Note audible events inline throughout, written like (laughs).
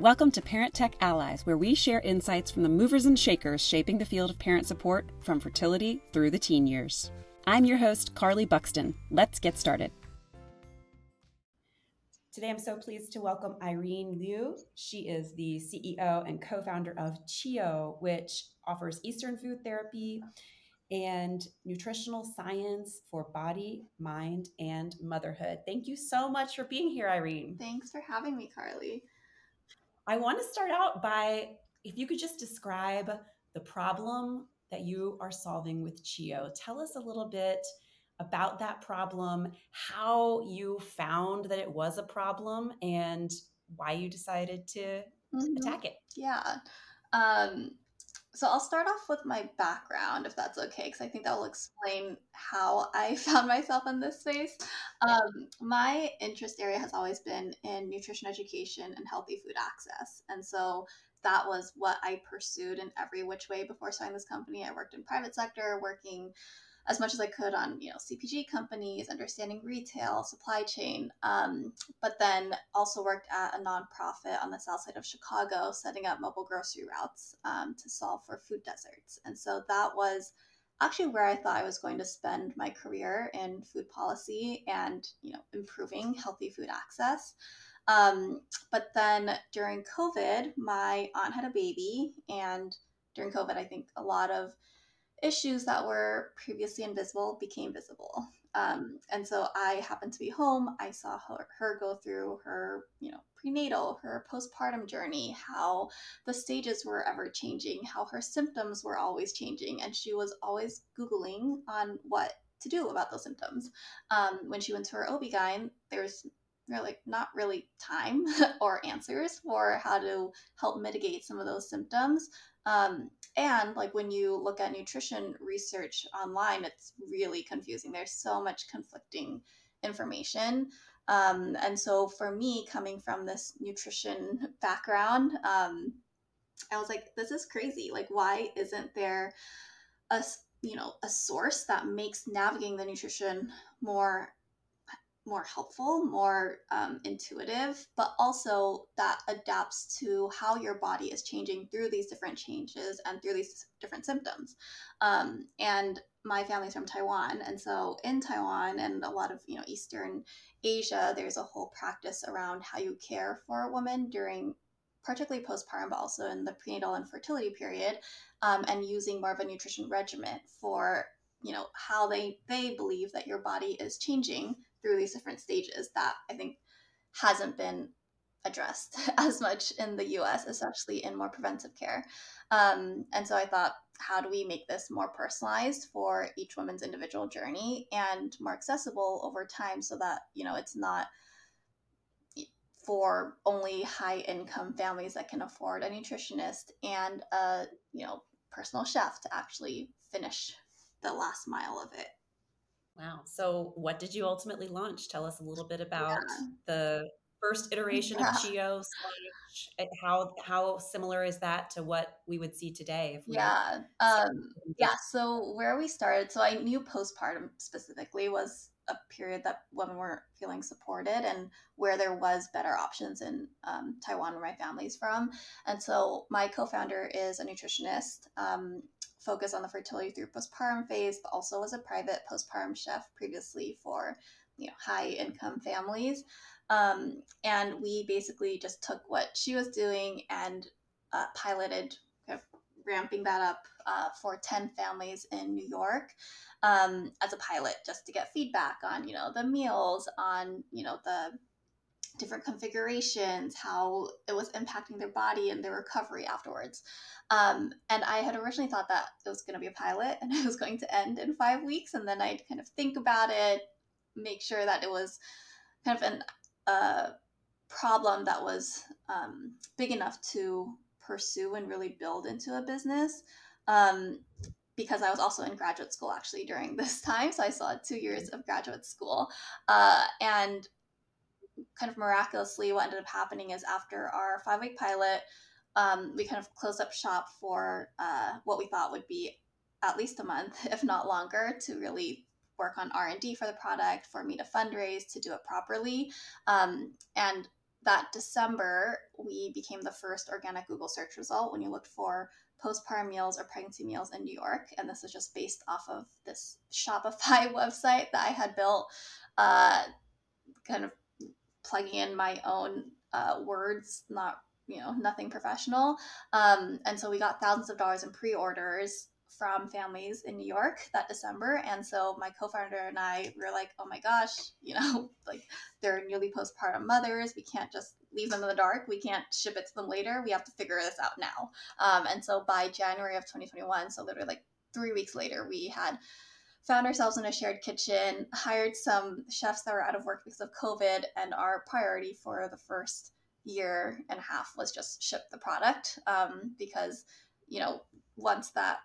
Welcome to Parent Tech Allies, where we share insights from the movers and shakers shaping the field of parent support from fertility through the teen years. I'm your host, Carly Buxton. Let's get started. Today, I'm so pleased to welcome Irene Liu. She is the CEO and co founder of Chiyo, which offers Eastern food therapy and nutritional science for body, mind, and motherhood. Thank you so much for being here, Irene. Thanks for having me, Carly. I want to start out by if you could just describe the problem that you are solving with Chiyo. Tell us a little bit about that problem, how you found that it was a problem, and why you decided to mm-hmm. attack it. Yeah. Um, so I'll start off with my background, if that's okay, because I think that will explain how I (laughs) found myself in this space. Um, my interest area has always been in nutrition education and healthy food access. And so that was what I pursued in every which way before starting this company. I worked in private sector, working as much as I could on you know CPG companies, understanding retail, supply chain, um, but then also worked at a nonprofit on the south side of Chicago, setting up mobile grocery routes um, to solve for food deserts. And so that was actually where I thought I was going to spend my career in food policy and you know improving healthy food access. Um, but then during COVID, my aunt had a baby, and during COVID, I think a lot of issues that were previously invisible became visible. Um, and so I happened to be home. I saw her, her go through her, you know, prenatal, her postpartum journey, how the stages were ever changing, how her symptoms were always changing. And she was always Googling on what to do about those symptoms. Um, when she went to her OB-GYN, there's really not really time (laughs) or answers for how to help mitigate some of those symptoms. Um, and like when you look at nutrition research online, it's really confusing. There's so much conflicting information. Um, and so for me, coming from this nutrition (laughs) background, um, I was like, this is crazy. Like, why isn't there a you know a source that makes navigating the nutrition more more helpful, more um, intuitive, but also that adapts to how your body is changing through these different changes and through these different symptoms. Um, and my family's from Taiwan, and so in Taiwan and a lot of you know Eastern Asia, there's a whole practice around how you care for a woman during particularly postpartum, but also in the prenatal and fertility period, um, and using more of a nutrition regimen for you know how they they believe that your body is changing through these different stages that I think hasn't been addressed (laughs) as much in the US, especially in more preventive care. Um, and so I thought, how do we make this more personalized for each woman's individual journey and more accessible over time so that, you know, it's not for only high income families that can afford a nutritionist and a, you know, personal chef to actually finish the last mile of it. Wow. So, what did you ultimately launch? Tell us a little bit about yeah. the first iteration yeah. of Chiyo. Eh, how how similar is that to what we would see today? If we yeah, um, yeah. So where we started, so I knew postpartum specifically was a period that women weren't feeling supported and where there was better options in um, Taiwan, where my family's from. And so my co-founder is a nutritionist. Um, focus on the fertility through postpartum phase, but also was a private postpartum chef previously for you know high income families. Um, and we basically just took what she was doing and uh, piloted, ramping that up uh, for 10 families in New York um, as a pilot, just to get feedback on, you know, the meals, on, you know, the different configurations, how it was impacting their body and their recovery afterwards. Um, and I had originally thought that it was going to be a pilot and (laughs) it was going to end in five weeks. And then I'd kind of think about it, make sure that it was kind of an uh, problem that was um, big enough to pursue and really build into a business. Um, because I was also in graduate school actually during (laughs) this time. So I had two years of graduate school. Uh, and kind of miraculously, what ended up happening is after our five week pilot, um, we kind of closed up shop for uh, what we thought would be at least a month, (laughs) if not longer, to really work on r&d for the product for me to fundraise to do it properly um, and that December, we became the first organic Google search result when you looked for postpartum meals or pregnancy meals in New York. And this is just based off of this Shopify (laughs) website that I had built, uh, kind of plugging in my own uh, words, not you know nothing professional. Um, and so we got thousands of dollars in pre-orders from families in New York that December. And so my co-founder and I were like, oh my gosh, (laughs) you know, like they're newly postpartum mothers. We can't just leave them in the dark. We can't ship it to them later. We have to figure this out now. Um, and so by January of 2021, so literally like three weeks later, we had found ourselves in a shared kitchen, hired some chefs that were out of work because of COVID, and our priority for the first year and a half was just ship the product um, because you know once that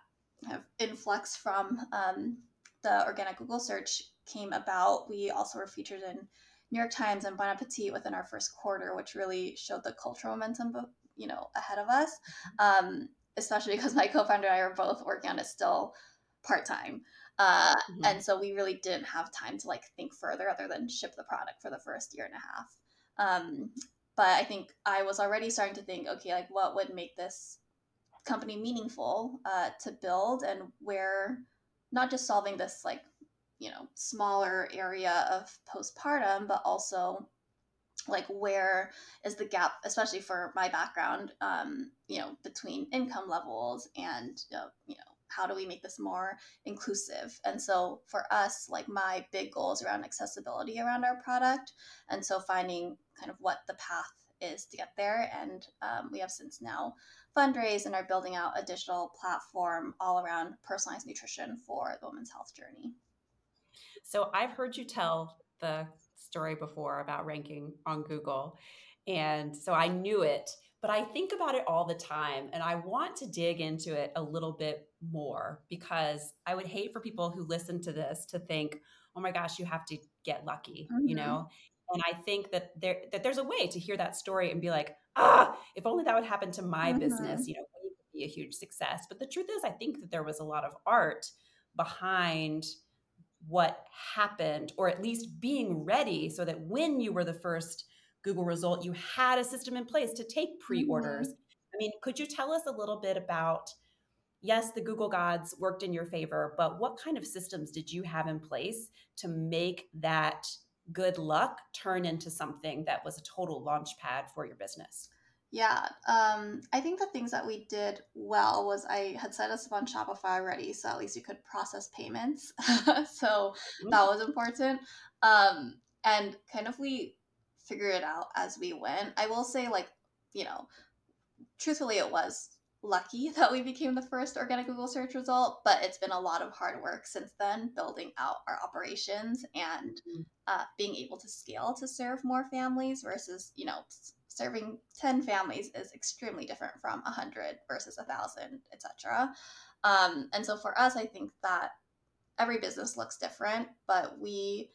influx from um, the organic Google search came about, we also were featured in New York Times and Bon Appetit within our first quarter, which really showed the cultural momentum, you know, ahead of us. Um, especially because my co-founder and I are both working on it still part time, uh, mm-hmm. and so we really didn't have time to like think further other than ship the product for the first year and a half. Um, but I think I was already starting to think, okay, like what would make this company meaningful uh, to build and where not just solving this like you know smaller area of postpartum but also like where is the gap especially for my background um, you know between income levels and uh, you know how do we make this more inclusive? And so for us like my big goals around accessibility around our product. And so finding kind of what the path is to get there. And um, we have since now fundraise and are building out a digital platform all around personalized nutrition for the women's health journey. So I've heard you tell the story before about ranking on Google. And so I knew it, but I think about it all the time and I want to dig into it a little bit more because I would hate for people who listen to this to think, oh my gosh, you have to get lucky, mm-hmm. you know? And I think that there that there's a way to hear that story and be like, ah, if only that would happen to my mm-hmm. business, you know, it would be a huge success. But the truth is, I think that there was a lot of art behind what happened, or at least being ready so that when you were the first Google result, you had a system in place to take pre orders. Mm-hmm. I mean, could you tell us a little bit about? Yes, the Google gods worked in your favor, but what kind of systems did you have in place to make that good luck turn into something that was a total launch pad for your business? Yeah, um, I think the things that we did well was I had set us up on Shopify already, so at least you could process payments. (laughs) so mm-hmm. that was important. Um, and kind of we figured it out as we went. I will say, like, you know, truthfully, it was lucky (laughs) that we became the first organic Google search result, but it's been a lot of hard work since then, building out our operations and mm-hmm. uh, being able to scale to serve more families versus, you know, serving 10 families is extremely different from 100 versus 1,000, etc. Um, and so for us, I think that every business looks different, but we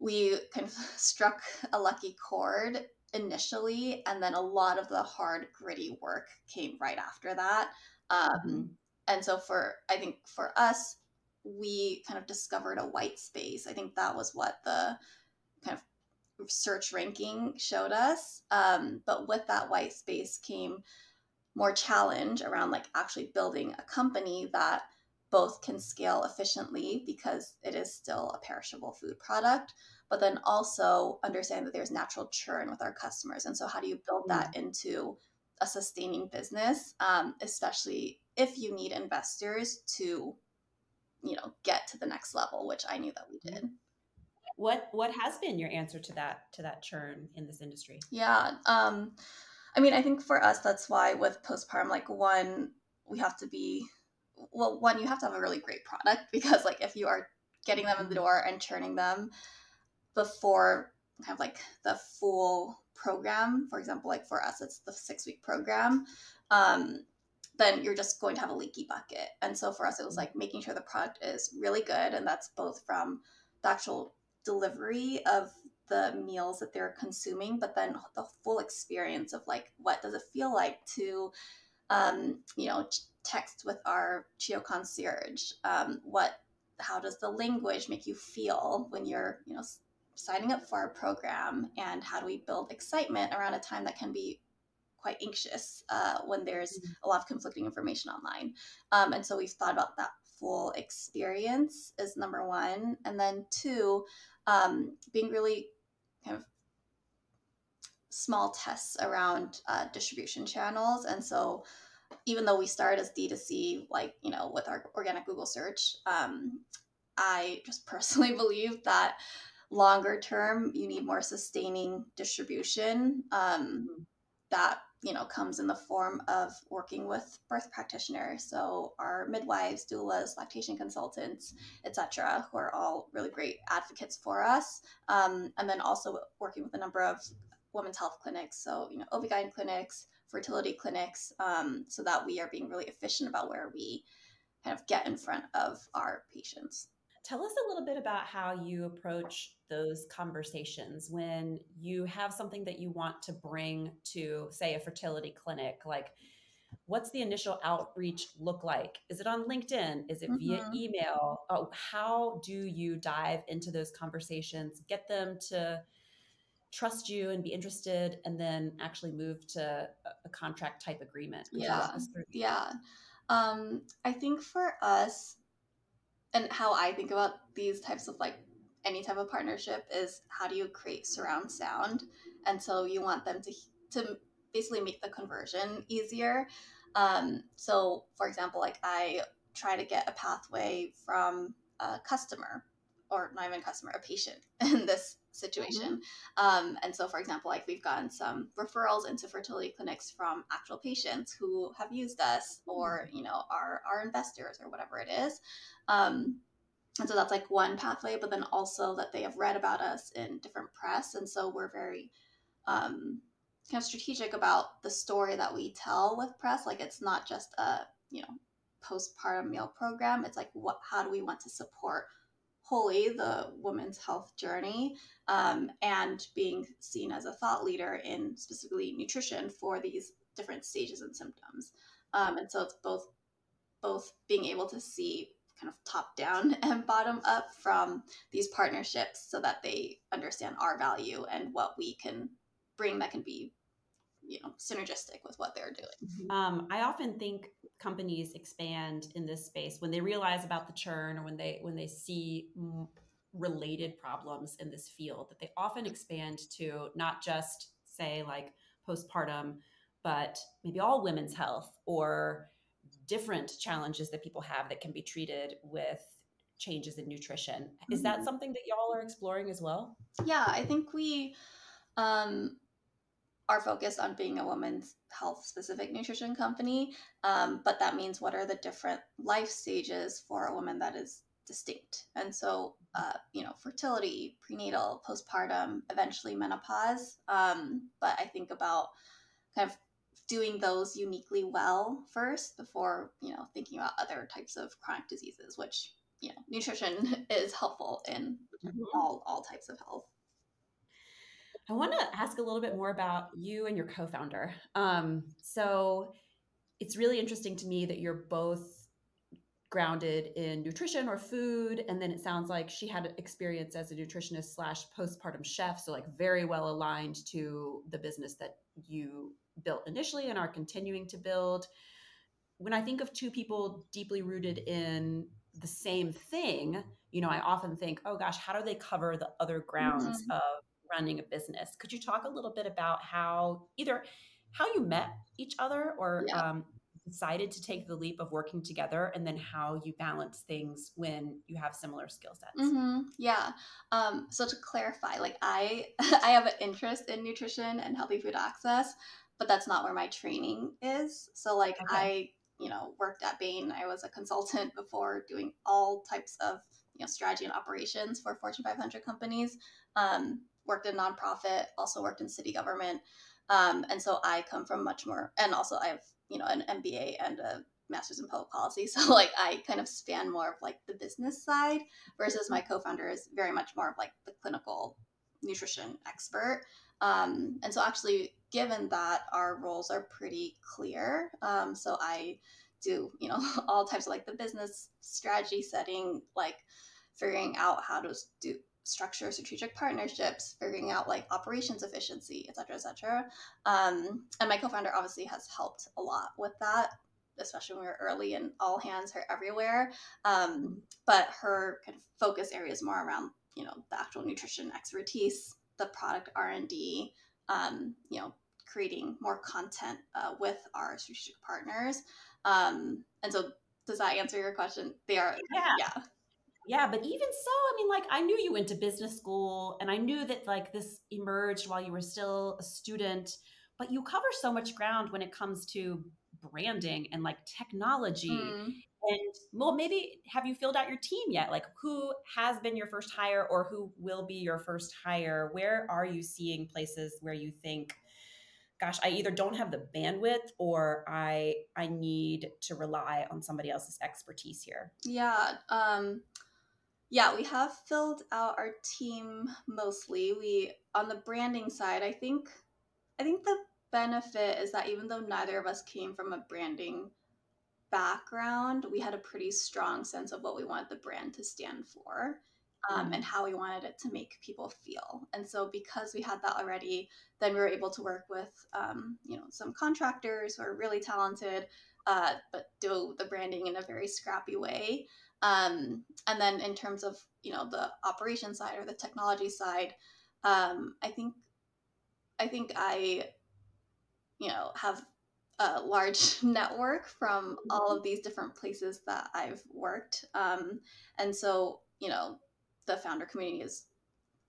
we kind of (laughs) struck a lucky chord initially, and then a lot of the hard, gritty work came right after that. Um, mm-hmm. And so, for I think for us, we kind of discovered a white space. I think that was what the kind of search ranking showed us. Um, but with that white space came more challenge around like actually building a company that both can scale efficiently because it is still a perishable food product, but then also understand that there's natural churn with our customers. And so, how do you build that mm. into a sustaining business, um, especially if you need investors to, you know, get to the next level, which I knew that we did. What what has been your answer to that to that churn in this industry? Yeah, um, I mean, I think for us, that's why with postpartum, like one, we have to be well, one, you have to have a really great product (laughs) because like if you are getting them in the mm-hmm. door and churning them before kind of like the full program, for example, like for us, it's the six week program, um, then you're just going to have a leaky bucket. And so for us, it was like making sure the product is really good. And that's both from the actual delivery of the meals that they're consuming, but then the full experience of like, what does it feel like to, um, you know, text with our Chiyo concierge? Um, what, how does the language make you feel when you're, you know, signing up for our program and how do we build excitement around a time that can be quite anxious uh, when there's mm-hmm. a lot of conflicting information online. Um, and so we've thought about that full experience is number one. And then two, um, being really kind of small tests around uh, distribution channels. And so even though we started as D2C, like, you know, with our organic Google search, um, I just (laughs) personally believe that longer term, you need more sustaining distribution um, mm-hmm. that you know comes in the form of working with birth practitioners. So our midwives doulas lactation consultants etc who are all really great advocates for us. Um, and then also working with a number of women's health clinics. So you know OB-GYN clinics fertility clinics um, so that we are being really efficient about where we kind of get in front of our patients. Tell us a little bit about how you approach those conversations when you have something that you want to bring to, say, a fertility clinic. Like, what's the initial outreach look like? Is it on LinkedIn? Is it mm-hmm. via email? Oh, how do you dive into those conversations, get them to trust you and be interested, and then actually move to a contract type agreement? Yeah. Yeah. Um, I think for us, and how I think about these types of like any type of partnership is how do you create surround sound? And so you want them to to basically make the conversion easier. Um, so for example, like I try to get a pathway from a customer or not even customer, a patient (laughs) in this situation. Mm-hmm. Um, and so, for example, like we've gotten some referrals into fertility clinics from actual patients who have used us or, mm-hmm. you know, are, our investors or whatever it is. Um, and so that's like one pathway, but then also that they have read about us in different press. And so we're very um, kind of strategic about the story that we tell with press. Like it's not just a, you know, postpartum meal program. It's like, what, how do we want to support wholly the woman's health journey um, and being seen as a thought leader in specifically nutrition for these different stages and symptoms. Um, and so it's both both being able to see kind of top down (laughs) and bottom up from these partnerships so that they understand our value and what we can bring that can be you know synergistic with what they're doing mm-hmm. um, i often think companies expand in this space when they realize about the churn or when they when they see related problems in this field that they often expand to not just say like postpartum but maybe all women's health or different challenges that people have that can be treated with changes in nutrition. Is that mm-hmm. something that y'all are exploring as well? Yeah, I think we um, are focused on being a women's health specific nutrition company. Um, but that means what are the different life stages for a woman that is distinct? And so, uh, you know, fertility, prenatal, postpartum, eventually menopause. Um, but I think about kind of doing those uniquely well first before you know thinking about other types of chronic diseases which you know nutrition (laughs) is helpful in mm-hmm. all all types of health i want to ask a little bit more about you and your co-founder um, so it's really interesting to me that you're both grounded in nutrition or food and then it sounds like she had experience as a nutritionist slash postpartum chef so like very well aligned to the business that you built initially and are continuing to build. When I think of two people deeply rooted in the same thing, you know, I often think, oh gosh, how do they cover the other grounds mm-hmm. of running a business? Could you talk a little bit about how either how you met each other or yeah. um, decided to take the leap of working together and then how you balance things when you have similar skill sets mm-hmm. yeah um, so to clarify like i (laughs) i have an interest in nutrition and healthy food access but that's not where my training is. So like okay. I, you know, worked at Bain. I was a consultant before doing all types of, you know, strategy and operations for Fortune 500 companies. Um, worked in nonprofit, also worked in city government. Um, and so I come from much more, and also I have, you know, an MBA and a master's in public policy. (laughs) So like I kind of span more of like the business side versus my co-founder is very much more of like the clinical nutrition expert. Um, and so actually given that our roles are pretty clear. Um, so I do, you know, (laughs) all types of like the business strategy setting, like figuring out how to do structure strategic partnerships, figuring out like operations efficiency, et cetera, et cetera. Um, and my co-founder obviously has helped a lot with that, especially when we were early and all hands are everywhere. Um, but her kind of focus area is more around, you know, the actual nutrition expertise, the product R&D, um, you know, creating more content uh, with our strategic partners. Um, and so does that answer your question? They are, Yeah. yeah. Yeah, but even so, I mean, like, I knew you went to business school and I knew that, like, this emerged while you were still a student, but you cover so much ground when it comes to branding and like technology. Mm. And well, maybe have you filled out your team yet? Like, who has been your first hire or who will be your first hire? Where are you seeing places where you think, gosh, I either don't have the bandwidth or I I need to rely on somebody else's expertise here? Yeah. Um, yeah, we have filled out our team mostly. We on the branding side, I think I think the benefit is that even though neither of us came from a branding background, we had a pretty strong sense of what we wanted the brand to stand for. Um, and how we wanted it to make people feel. And so, because we had that already, then we were able to work with, um, you know, some contractors who are really talented, uh, but do the branding in a very scrappy way. Um, and then, in terms of, you know, the operation side or the technology side, um, I think, I think I, you know, have a large (laughs) network from all of these different places that I've worked. Um, and so, you know, the founder community is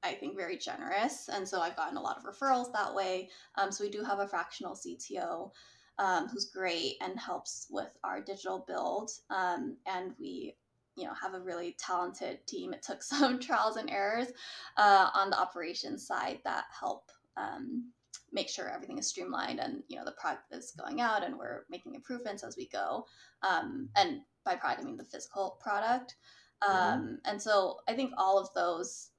I think very generous, and so I've gotten a lot of referrals that way. Um, so we do have a fractional CTO um, who's great and helps with our digital build, um, and we you know have a really talented team. It took (laughs) some trials and errors uh, on the operations side that help um, make sure everything is streamlined and you know the product is going out and we're making improvements as we go. Um, and by product, I mean the physical product. Mm-hmm. Um, and so I think all of those,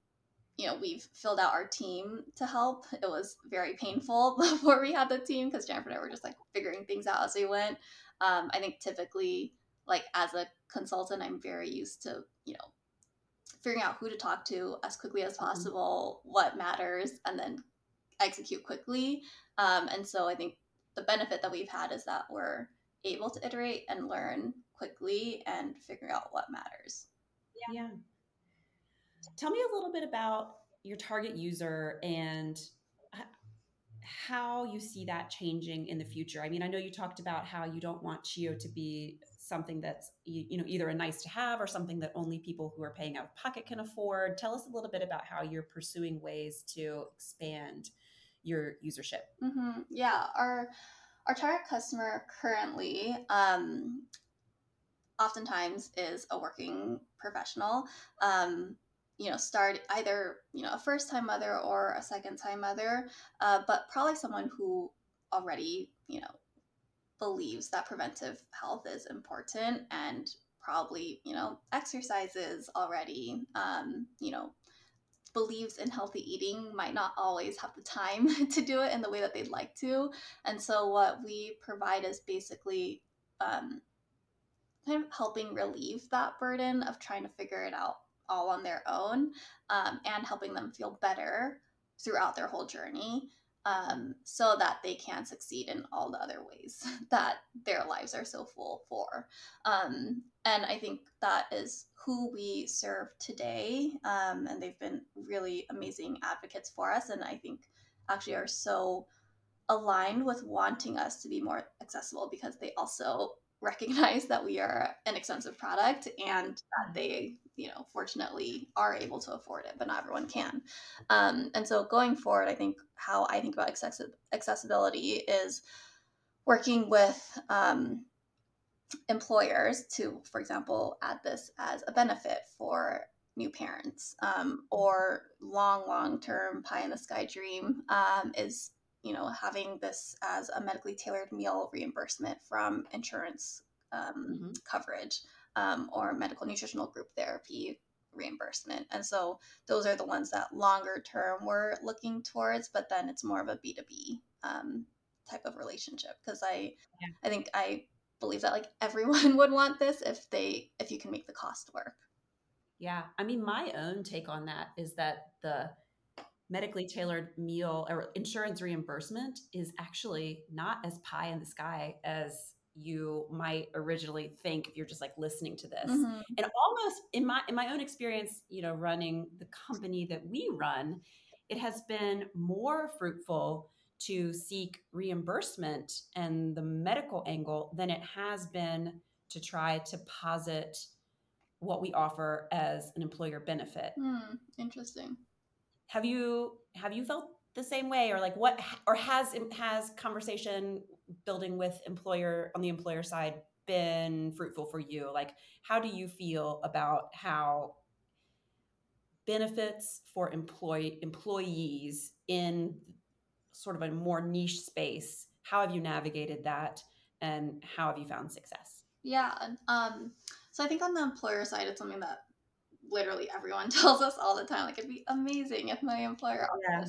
you know, we've filled out our team to help. It was very painful (laughs) before we had the team because Jennifer and I were just like figuring things out as we went. Um, I think typically, like as a consultant, I'm very used to, you know, figuring out who to talk to as quickly as mm-hmm. possible, mm-hmm. what matters, and then execute quickly. Um, and so I think the benefit that we've had is that we're able to iterate and learn quickly and figure out what matters. Yeah. Tell me a little bit about your target user and how you see that changing in the future. I mean, I know you talked about how you don't want Chiyo to be something that's you know either a nice to have or something that only people who are paying out of pocket can afford. Tell us a little bit about how you're pursuing ways to expand your usership. Mm-hmm. Yeah, our our target customer currently um, oftentimes is a working professional. Um, you know, start either you know a first time mother or a second time mother, uh, but probably someone who already you know believes that preventive health is important and probably you know exercises already. Um, you know, believes in healthy eating might not always have the time (laughs) to do it in the way that they'd like to. And so, what we provide is basically um, kind of helping relieve that burden of trying to figure it out all on their own um, and helping them feel better throughout their whole journey um, so that they can succeed in all the other ways (laughs) that their lives are so full for. Um, and I think that is who we serve today. Um, and they've been really amazing advocates for us. And I think actually are so aligned with wanting us to be more accessible because they also (laughs) recognize that we are an expensive product and that they you know fortunately are able to afford it but not everyone can um, and so going forward i think how i think about accessibility is working with um, employers to for example add this as a benefit for new parents um, or long long term pie in the sky dream um, is you know, having this as a medically tailored meal reimbursement from insurance um, mm-hmm. coverage um, or medical nutritional group therapy reimbursement. And so those are the ones that longer term we're looking towards, but then it's more of a B2B um, type of relationship because I, yeah. I think I believe that like (laughs) everyone would want this if they, if you can make the cost work. Yeah. I mean, my own take on that is that the medically tailored meal or insurance reimbursement is actually not as pie in the sky as you might originally think if you're just like listening to this. Mhm. And almost in my in my own experience, you know, running the company that we run, it has been more fruitful to seek reimbursement and the medical angle than it has been to try to posit what we offer as an employer benefit. Hmm, interesting. Have you have you felt the same way or like what or has has conversation building with employer on the employer side been fruitful for you? Like how do you feel about how benefits for employee employees in sort of a more niche space, how have you navigated that and how have you found success? Yeah. Um, so I think on the employer side, it's something that literally everyone (laughs) tells us all the time. Like, it'd be amazing if my employer Yeah.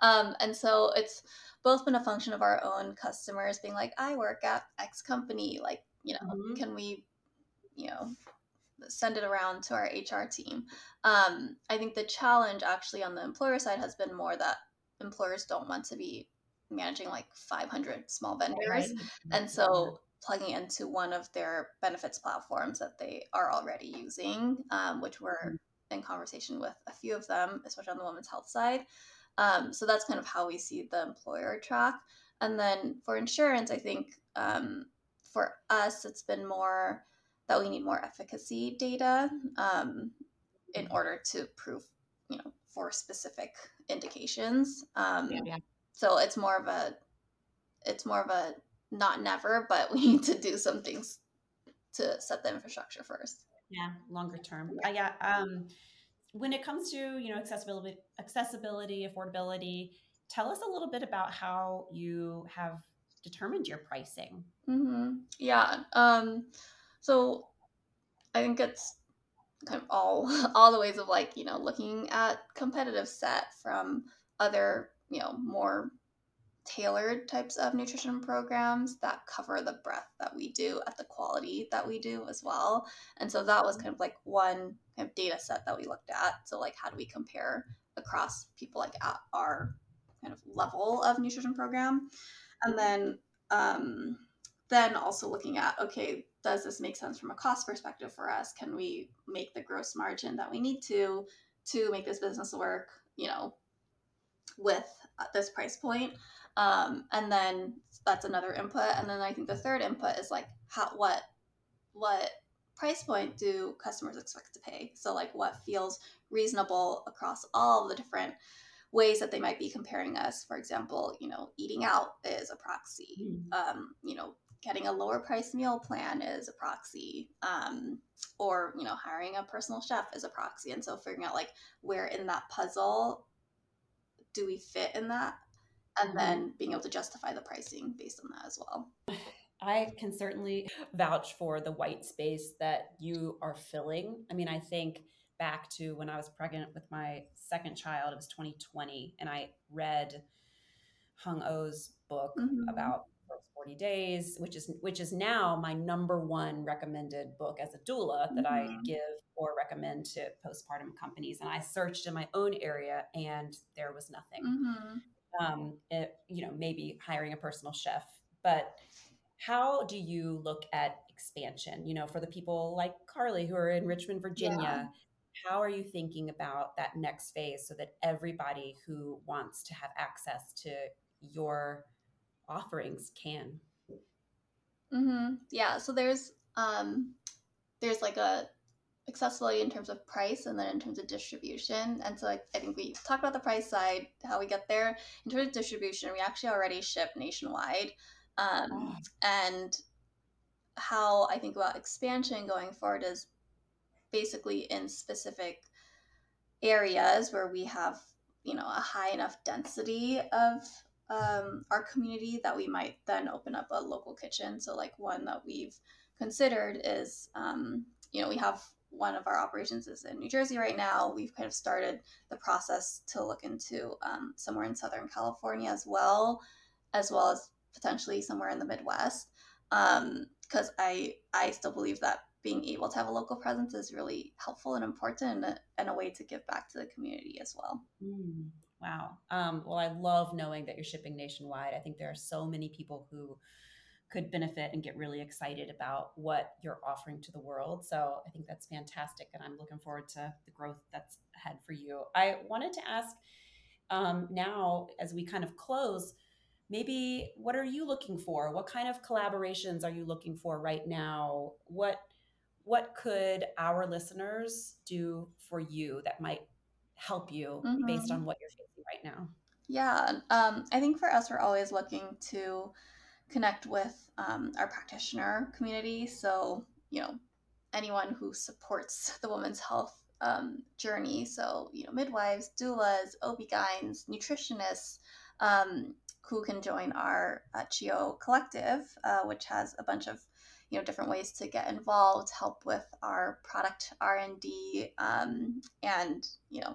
Um, and so it's both been a function of our own customers being like, I work at X company. Like, you know, Mhm. can we, you know, send it around to our HR team? Um, I think the challenge actually on the employer side has been more that employers don't want to be managing like 500 small vendors. Right. And so plugging into one of their benefits platforms that they are already using, um, which we're Mhm. in conversation with a few of them, especially on the women's health side. Um, so that's kind of how we see the employer track. And then for insurance, I think um, for us, it's been more that we need more efficacy data um, in order to prove, you know, for specific indications. Um, Yeah. So it's more of a, it's more of a not never, but (laughs) we need to do some things to set the infrastructure first. Yeah, longer term. Uh, yeah. Um, when it comes to you know accessibility, accessibility, affordability, tell us a little bit about how you have determined your pricing. Mm-hmm. Yeah. Um, so I think it's kind of all (laughs) all the ways of like you know looking at competitive set from other you know more tailored types of nutrition programs that cover the breadth that we do at the quality that we do as well. And so that was kind of like one kind of data set that we looked at. So like how do we compare across people like at our kind of level of nutrition program? And then um, then also looking at okay, does this make sense from a cost perspective for us? Can we make the gross margin that we need to to make this business work? You know, with this price point? Um, and then that's another input. And then i think the third input is like how what what price point do customers expect to pay? So like what feels reasonable across all the different ways that they might be comparing us? For example you know eating out is a proxy. Um, you know getting a lower price meal plan is a proxy um, or you know hiring a personal chef is a proxy and so figuring out like where in that puzzle do we fit in that and Mhm. then being able to justify the pricing based on that as well. (sighs) I can certainly vouch for the white space that you are filling. I mean, I think back to when I was pregnant with my second child, it was 2020, and I read Heng Ou's book Mhm. about 40 days, which is which is now my number one recommended book as a doula that I Mhm. give or recommend to postpartum companies. And I searched in my own area and there was nothing Mhm. um, it, you know, maybe hiring a personal chef. But how do you look at expansion? You know, for the people like Carly who are in Richmond, Virginia, how are you thinking about that next phase so that everybody who wants to have access to your offerings can? Mhm. Yeah, so there's um there's like a accessibility in terms of price and then in terms of distribution. And so like, I think we talked about the price side, how we get there. In terms of distribution, we actually already ship nationwide. Um, Oh. and how I think about expansion going forward is basically in specific areas where we have, you know, a high enough density of um, our community that we might then open up a local kitchen. So, like one that we've considered is, um, you know, we have one of our operations is in New Jersey right now. We've kind of started the process to look into um, somewhere in Southern California as well, as well as potentially somewhere in the Midwest. Because I I still believe that being able to have a local presence is really helpful and important and a, and a way to give back to the community as well. Mm, wow. Um, well, I love knowing that you're shipping nationwide. I think there are so many people who could benefit and get really excited about what you're offering to the world. So I think that's fantastic. And I'm looking forward to the growth that's ahead for you. I wanted to ask um, now, as we kind of close, maybe what are you looking for? What kind of collaborations are you looking for right now? What what could our listeners do for you that might help you mm-hmm. based on what you're facing right now? Yeah, um, I think for us, we're always looking to connect with um, our practitioner community. So, you know, anyone who supports the woman's health um, journey. So, you know, midwives, doulas, OB-GYNs, nutritionists um, who can join our uh, Chiyo collective, uh, which has a bunch of you know different ways to get involved help with our product r&d um, and you know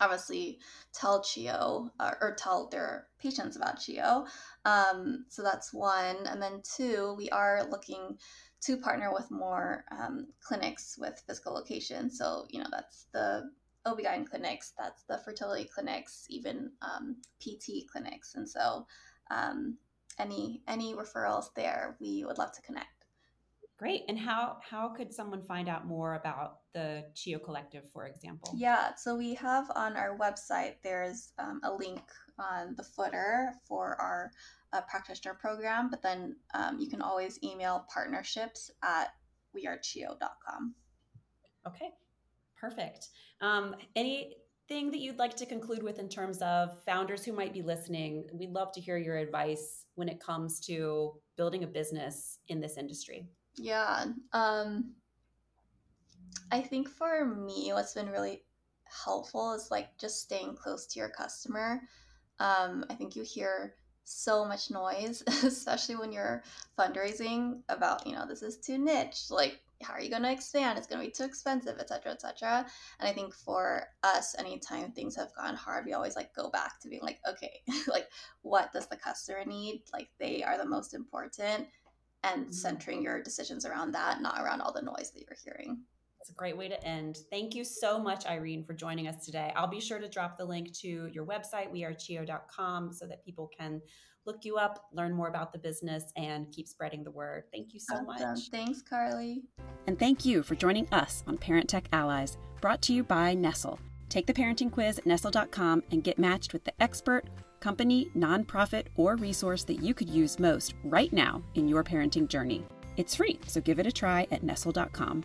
obviously tell Chiyo uh, or tell their patients about Chiyo. Um, so that's one. And then two, we are looking to partner with more um, clinics with physical location. So, you know, that's the OB-GYN clinics, that's the fertility clinics, even um, PT clinics. And so um, any any referrals there, we would love to connect. Great. And how how could someone find out more about the Chiyo Collective, for example? Yeah, so we have on our website there's um, a link on the footer for our uh, practitioner program, but then um, you can always email partnerships at wearechiyo.com. Okay, perfect. Um, anything that you'd like to conclude with in terms of founders who might be listening? We'd love to hear your advice when it comes to building a business in this industry. Yeah. Um I think for me what's been really helpful is like just staying close to your customer. Um I think you hear so much noise, (laughs) especially when you're fundraising about, you know, this is too niche. Like, how are you going to expand? It's going to be too expensive, etc., etc. And I think for us, anytime things have gone hard, we always like go back to being like, okay, (laughs) like, what does the customer need? Like, they are the most important and mm-hmm. centering your decisions around that, not around all the noise that you're hearing. That's a great way to end. Thank you so much, Irene, for joining us today. I'll be sure to drop the link to your website, wearechiyo.com, so that people can look you up, learn more about the business, and keep spreading the word. Thank you so awesome. much. Thanks, Carly. And thank you for joining us on Parent Tech Allies, brought to you by Nessle. Take the parenting quiz at Nessle.com and get matched with the expert company, nonprofit, or resource that you could use most right now in your parenting journey. It's free, so give it a try at Nessle.com.